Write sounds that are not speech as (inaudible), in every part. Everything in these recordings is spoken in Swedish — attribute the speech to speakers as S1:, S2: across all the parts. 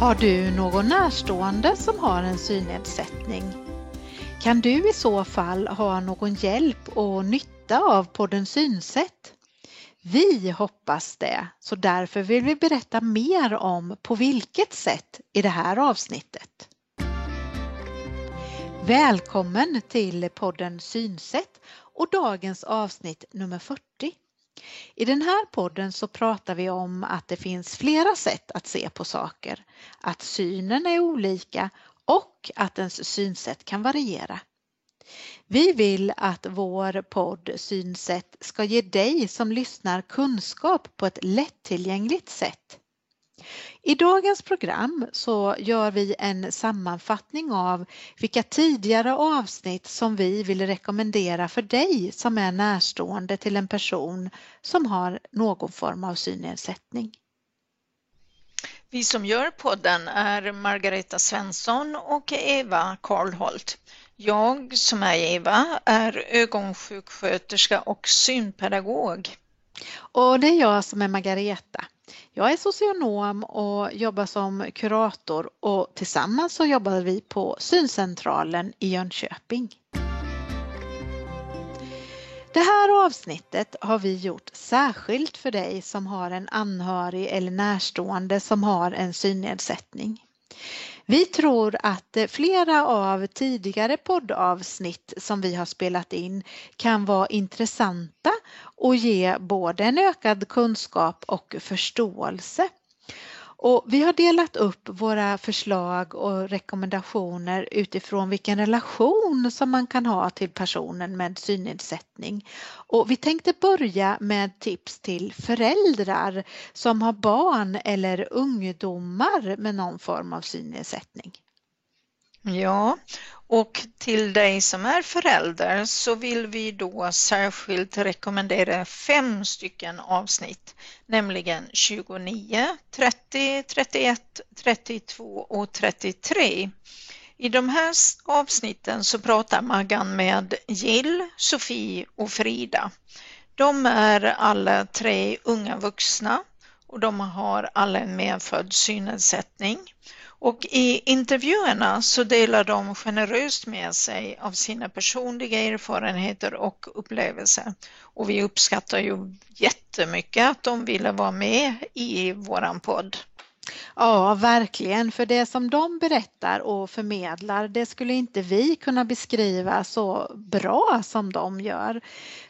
S1: Har du någon närstående som har en synnedsättning? Kan du i så fall ha någon hjälp och nytta av podden Synsätt? Vi hoppas det, så därför vill vi berätta mer om på vilket sätt i det här avsnittet. Välkommen till podden Synsätt och dagens avsnitt nummer 40. I den här podden så pratar vi om att det finns flera sätt att se på saker, att synen är olika och att ens synsätt kan variera. Vi vill att vår podd Synsätt ska ge dig som lyssnar kunskap på ett lättillgängligt sätt. I dagens program så gör vi en sammanfattning av vilka tidigare avsnitt som vi vill rekommendera för dig som är närstående till en person som har någon form av synnedsättning.
S2: Vi som gör podden är Margareta Svensson och Eva Karlholt. Jag som är Eva är ögonsjuksköterska och synpedagog.
S1: Och det är jag som är Margareta. Jag är socionom och jobbar som kurator och tillsammans så jobbar vi på Syncentralen i Jönköping. Det här avsnittet har vi gjort särskilt för dig som har en anhörig eller närstående som har en synnedsättning. Vi tror att eh, flera av tidigare poddavsnitt som vi har spelat in kan vara intressanta och ge både en ökad kunskap och förståelse. Och vi har delat upp våra förslag och rekommendationer utifrån vilken relation som man kan ha till personen med synnedsättning. Och vi tänkte börja med tips till föräldrar som har barn eller ungdomar med någon form av synnedsättning.
S2: Ja, och till dig som är förälder så vill vi då särskilt rekommendera fem stycken avsnitt, nämligen 29, 30, 31, 32 och 33. I de här avsnitten så pratar Maggan med Jill, Sofie och Frida. De är alla tre unga vuxna och de har alla en medfödd synnedsättning. Och i intervjuerna så delar de generöst med sig av sina personliga erfarenheter och upplevelser. Och vi uppskattar ju jättemycket att de ville vara med i våran podd.
S1: Ja, verkligen. För det som de berättar och förmedlar, det skulle inte vi kunna beskriva så bra som de gör.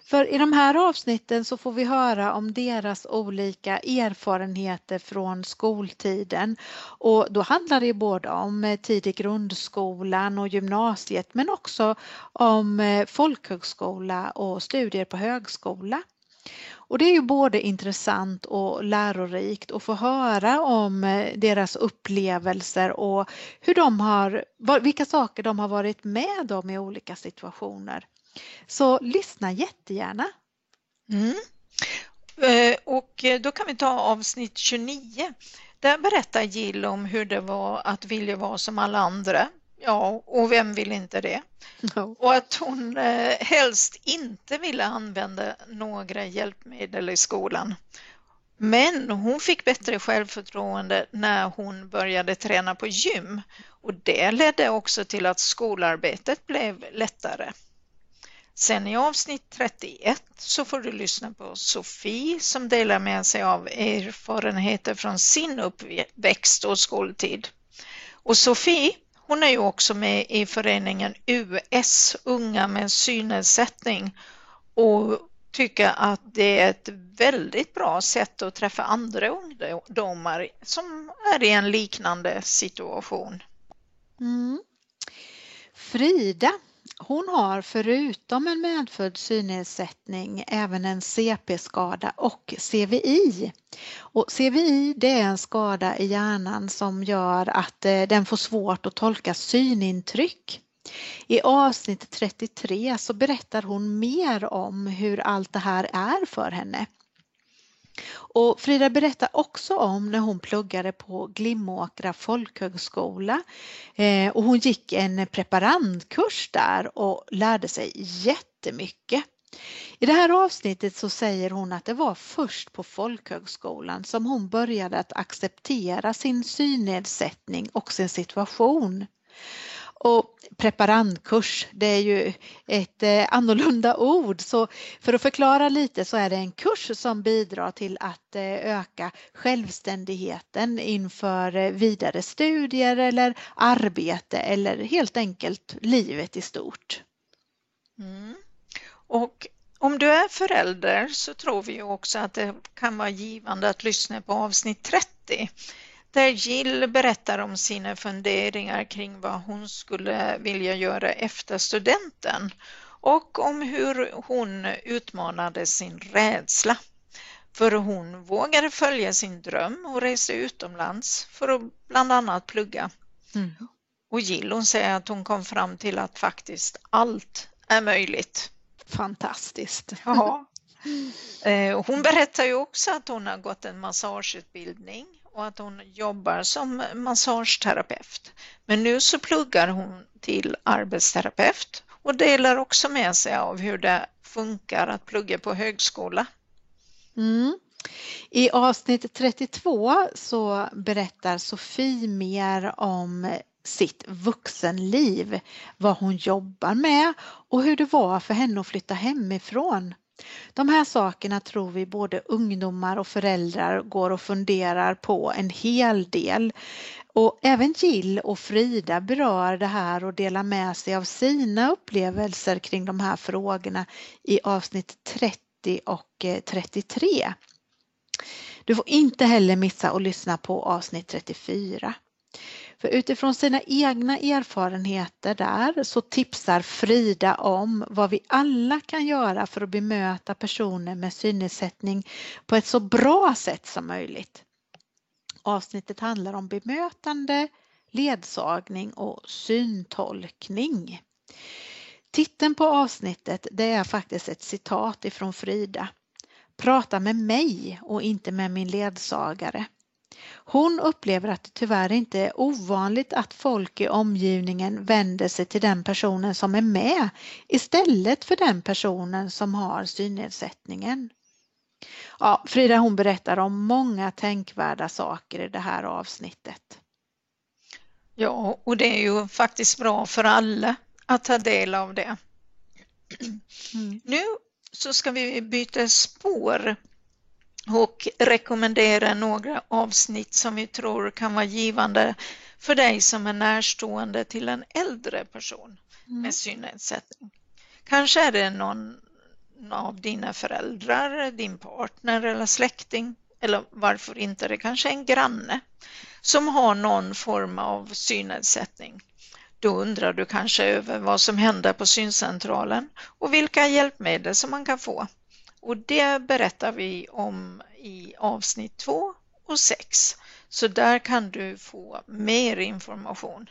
S1: För i de här avsnitten så får vi höra om deras olika erfarenheter från skoltiden. Och då handlar det både om tid i grundskolan och gymnasiet men också om folkhögskola och studier på högskola. Och det är ju både intressant och lärorikt att få höra om eh, deras upplevelser och hur de har, vilka saker de har varit med om i olika situationer. Så lyssna jättegärna.
S2: Mm. Eh, och eh, då kan vi ta avsnitt 29. Där berättar Jill om hur det var att vilja vara som alla andra. Ja, och vem vill inte det? No. Och att hon eh, helst inte ville använda några hjälpmedel i skolan. Men hon fick bättre självförtroende när hon började träna på gym och det ledde också till att skolarbetet blev lättare. Sen i avsnitt 31 så får du lyssna på Sofie som delar med sig av erfarenheter från sin uppväxt och skoltid. Och Sofie hon är ju också med i föreningen US, Unga med synnedsättning och tycker att det är ett väldigt bra sätt att träffa andra ungdomar som är i en liknande situation.
S1: Mm. Frida hon har förutom en medfödd synnedsättning även en CP-skada och CVI. Och CVI det är en skada i hjärnan som gör att eh, den får svårt att tolka synintryck. I avsnitt 33 så berättar hon mer om hur allt det här är för henne. Och Frida berättar också om när hon pluggade på Glimåkra folkhögskola eh, och hon gick en preparandkurs där och lärde sig jättemycket. I det här avsnittet så säger hon att det var först på folkhögskolan som hon började att acceptera sin synnedsättning och sin situation. Och preparandkurs, det är ju ett eh, annorlunda ord så för att förklara lite så är det en kurs som bidrar till att eh, öka självständigheten inför eh, vidare studier eller arbete eller helt enkelt livet i stort.
S2: Mm. Och om du är förälder så tror vi också att det kan vara givande att lyssna på avsnitt 30 där Jill berättar om sina funderingar kring vad hon skulle vilja göra efter studenten och om hur hon utmanade sin rädsla. För hon vågade följa sin dröm och resa utomlands för att bland annat plugga. Mm. Och Jill hon säger att hon kom fram till att faktiskt allt är möjligt.
S1: Fantastiskt.
S2: Ja. (laughs) Eh, hon berättar ju också att hon har gått en massageutbildning och att hon jobbar som massageterapeut. Men nu så pluggar hon till arbetsterapeut och delar också med sig av hur det funkar att plugga på högskola.
S1: Mm. I avsnitt 32 så berättar Sofie mer om sitt vuxenliv, vad hon jobbar med och hur det var för henne att flytta hemifrån. De här sakerna tror vi både ungdomar och föräldrar går och funderar på en hel del. Och även Jill och Frida berör det här och delar med sig av sina upplevelser kring de här frågorna i avsnitt 30 och eh, 33. Du får inte heller missa att lyssna på avsnitt 34. För utifrån sina egna erfarenheter där så tipsar Frida om vad vi alla kan göra för att bemöta personer med synnedsättning på ett så bra sätt som möjligt. Avsnittet handlar om bemötande, ledsagning och syntolkning. Titeln på avsnittet det är faktiskt ett citat ifrån Frida. Prata med mig och inte med min ledsagare. Hon upplever att det tyvärr inte är ovanligt att folk i omgivningen vänder sig till den personen som är med istället för den personen som har synnedsättningen. Ja, Frida hon berättar om många tänkvärda saker i det här avsnittet.
S2: Ja, och det är ju faktiskt bra för alla att ta del av det. Mm. Nu så ska vi byta spår och rekommendera några avsnitt som vi tror kan vara givande för dig som är närstående till en äldre person mm. med synnedsättning. Kanske är det någon av dina föräldrar, din partner eller släkting eller varför inte det kanske är en granne som har någon form av synnedsättning. Då undrar du kanske över vad som händer på syncentralen och vilka hjälpmedel som man kan få. Och det berättar vi om i avsnitt 2 och 6. Så där kan du få mer information.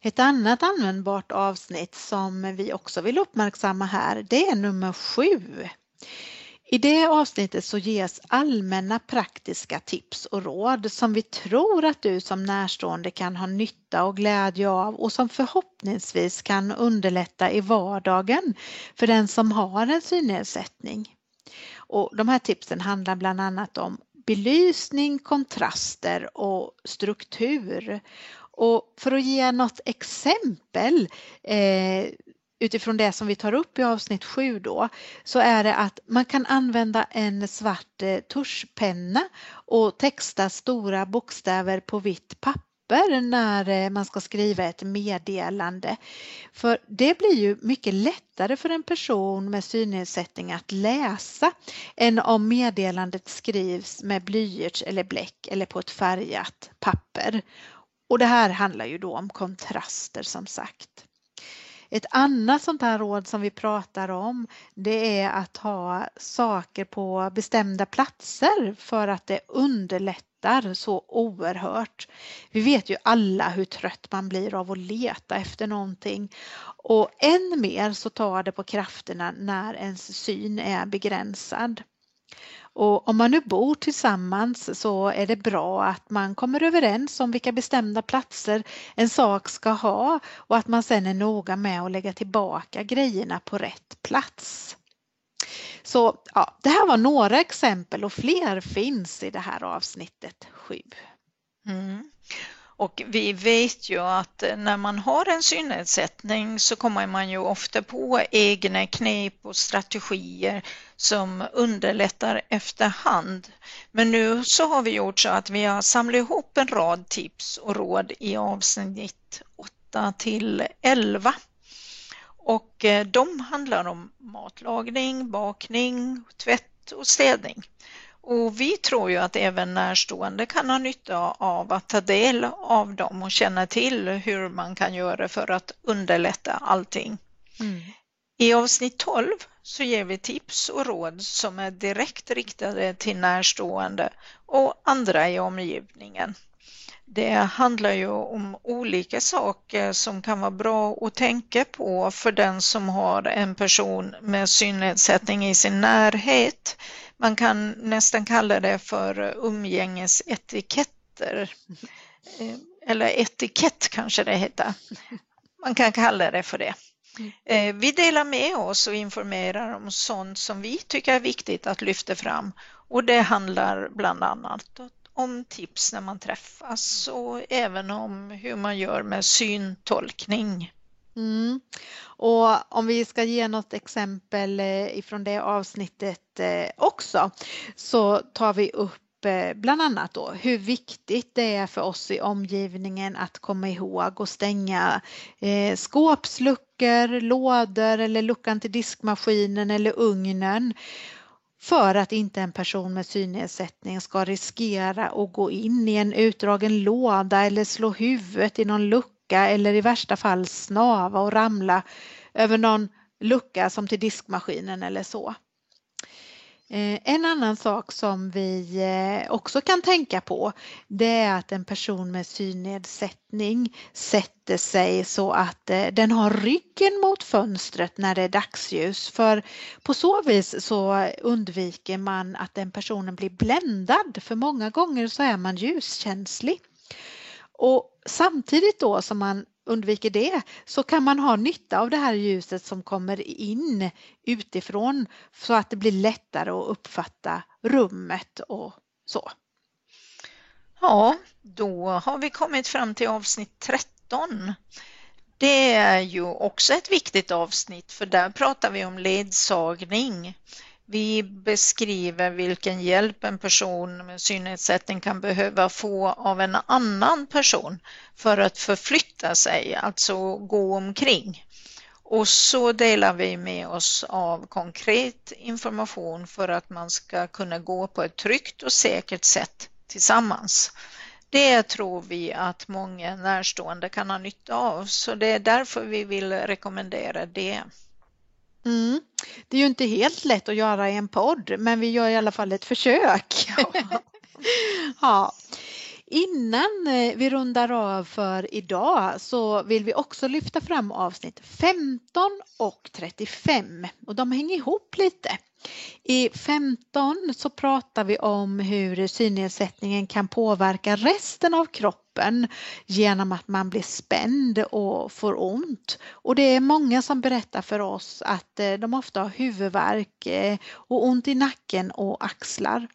S1: Ett annat användbart avsnitt som vi också vill uppmärksamma här det är nummer 7. I det avsnittet så ges allmänna praktiska tips och råd som vi tror att du som närstående kan ha nytta och glädje av och som förhoppningsvis kan underlätta i vardagen för den som har en synnedsättning. Och de här tipsen handlar bland annat om belysning, kontraster och struktur. Och för att ge något exempel eh, utifrån det som vi tar upp i avsnitt 7 då så är det att man kan använda en svart eh, tuschpenna och texta stora bokstäver på vitt papper när eh, man ska skriva ett meddelande. För det blir ju mycket lättare för en person med synnedsättning att läsa än om meddelandet skrivs med blyerts eller bläck eller på ett färgat papper. Och det här handlar ju då om kontraster som sagt. Ett annat sånt här råd som vi pratar om det är att ha saker på bestämda platser för att det underlättar så oerhört. Vi vet ju alla hur trött man blir av att leta efter någonting och än mer så tar det på krafterna när ens syn är begränsad. Och om man nu bor tillsammans så är det bra att man kommer överens om vilka bestämda platser en sak ska ha och att man sen är noga med att lägga tillbaka grejerna på rätt plats. Så ja, det här var några exempel och fler finns i det här avsnittet 7.
S2: Mm. Och vi vet ju att när man har en synnedsättning så kommer man ju ofta på egna knep och strategier som underlättar efterhand. Men nu så har vi gjort så att vi har samlat ihop en rad tips och råd i avsnitt 8 till 11. Och eh, de handlar om matlagning, bakning, tvätt och städning. Och vi tror ju att även närstående kan ha nytta av att ta del av dem och känna till hur man kan göra för att underlätta allting. Mm. I avsnitt 12 så ger vi tips och råd som är direkt riktade till närstående och andra i omgivningen. Det handlar ju om olika saker som kan vara bra att tänka på för den som har en person med synnedsättning i sin närhet. Man kan nästan kalla det för umgängesetiketter. Eh, eller etikett kanske det heter. Man kan kalla det för det. Eh, vi delar med oss och informerar om sånt som vi tycker är viktigt att lyfta fram och det handlar bland annat om tips när man träffas och även om hur man gör med syntolkning.
S1: Mm. Och om vi ska ge något exempel eh, ifrån det avsnittet eh, också så tar vi upp eh, bland annat då hur viktigt det är för oss i omgivningen att komma ihåg och stänga skåpsluckor, lådor eller luckan till diskmaskinen eller ugnen för att inte en person med synnedsättning ska riskera att gå in i en utdragen låda eller slå huvudet i någon lucka eller i värsta fall snava och ramla över någon lucka som till diskmaskinen eller så. Eh, en annan sak som vi eh, också kan tänka på det är att en person med synnedsättning sätter sig så att eh, den har ryggen mot fönstret när det är dagsljus för på så vis så undviker man att den personen blir bländad för många gånger så är man ljuskänslig. Och samtidigt då som man undviker det så kan man ha nytta av det här ljuset som kommer in utifrån så att det blir lättare att uppfatta rummet och så.
S2: Ja, då har vi kommit fram till avsnitt 13. Det är ju också ett viktigt avsnitt för där pratar vi om ledsagning. Vi beskriver vilken hjälp en person med synnedsättning kan behöva få av en annan person för att förflytta sig, alltså gå omkring. Och så delar vi med oss av konkret information för att man ska kunna gå på ett tryggt och säkert sätt tillsammans. Det tror vi att många närstående kan ha nytta av, så det är därför vi vill rekommendera det.
S1: Mm. Det är ju inte helt lätt att göra i en podd men vi gör i alla fall ett försök. (laughs) Ja. Innan eh, vi rundar av för idag så vill vi också lyfta fram avsnitt 15 och 35 och de hänger ihop lite. I 15 så pratar vi om hur synnedsättningen kan påverka resten av kroppen genom att man blir spänd och får ont. Och det är många som berättar för oss att eh, de ofta har huvudvärk eh, och ont i nacken och axlar.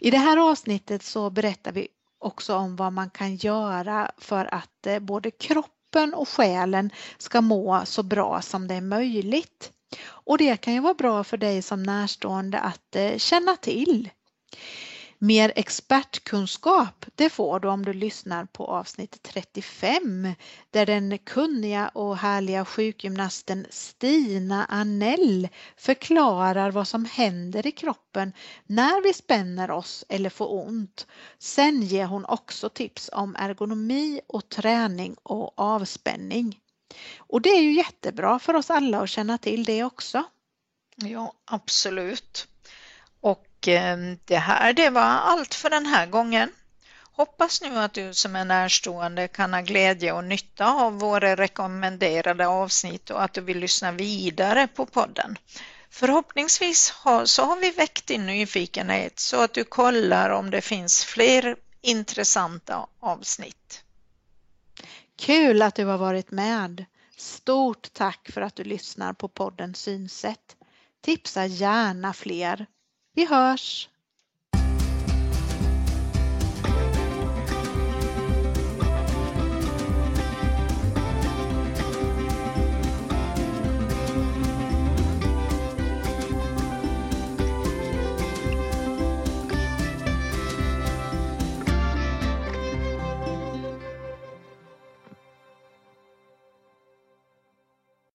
S1: I det här avsnittet så berättar vi också om vad man kan göra för att eh, både kroppen och själen ska må så bra som det är möjligt. Och det kan ju vara bra för dig som närstående att eh, känna till. Mer expertkunskap det får du om du lyssnar på avsnitt 35 där den kunniga och härliga sjukgymnasten Stina Anell förklarar vad som händer i kroppen när vi spänner oss eller får ont. Sen ger hon också tips om ergonomi och träning och avspänning. Och det är ju jättebra för oss alla att känna till det också.
S2: Ja, absolut. Och eh, det här det var allt för den här gången. Hoppas nu att du som är närstående kan ha glädje och nytta av våra rekommenderade avsnitt och att du vill lyssna vidare på podden. Förhoppningsvis har, så har vi väckt din nyfikenhet så att du kollar om det finns fler intressanta avsnitt.
S1: Kul att du har varit med. Stort tack för att du lyssnar på podden Synsätt. Tipsa gärna fler. Vi hörs!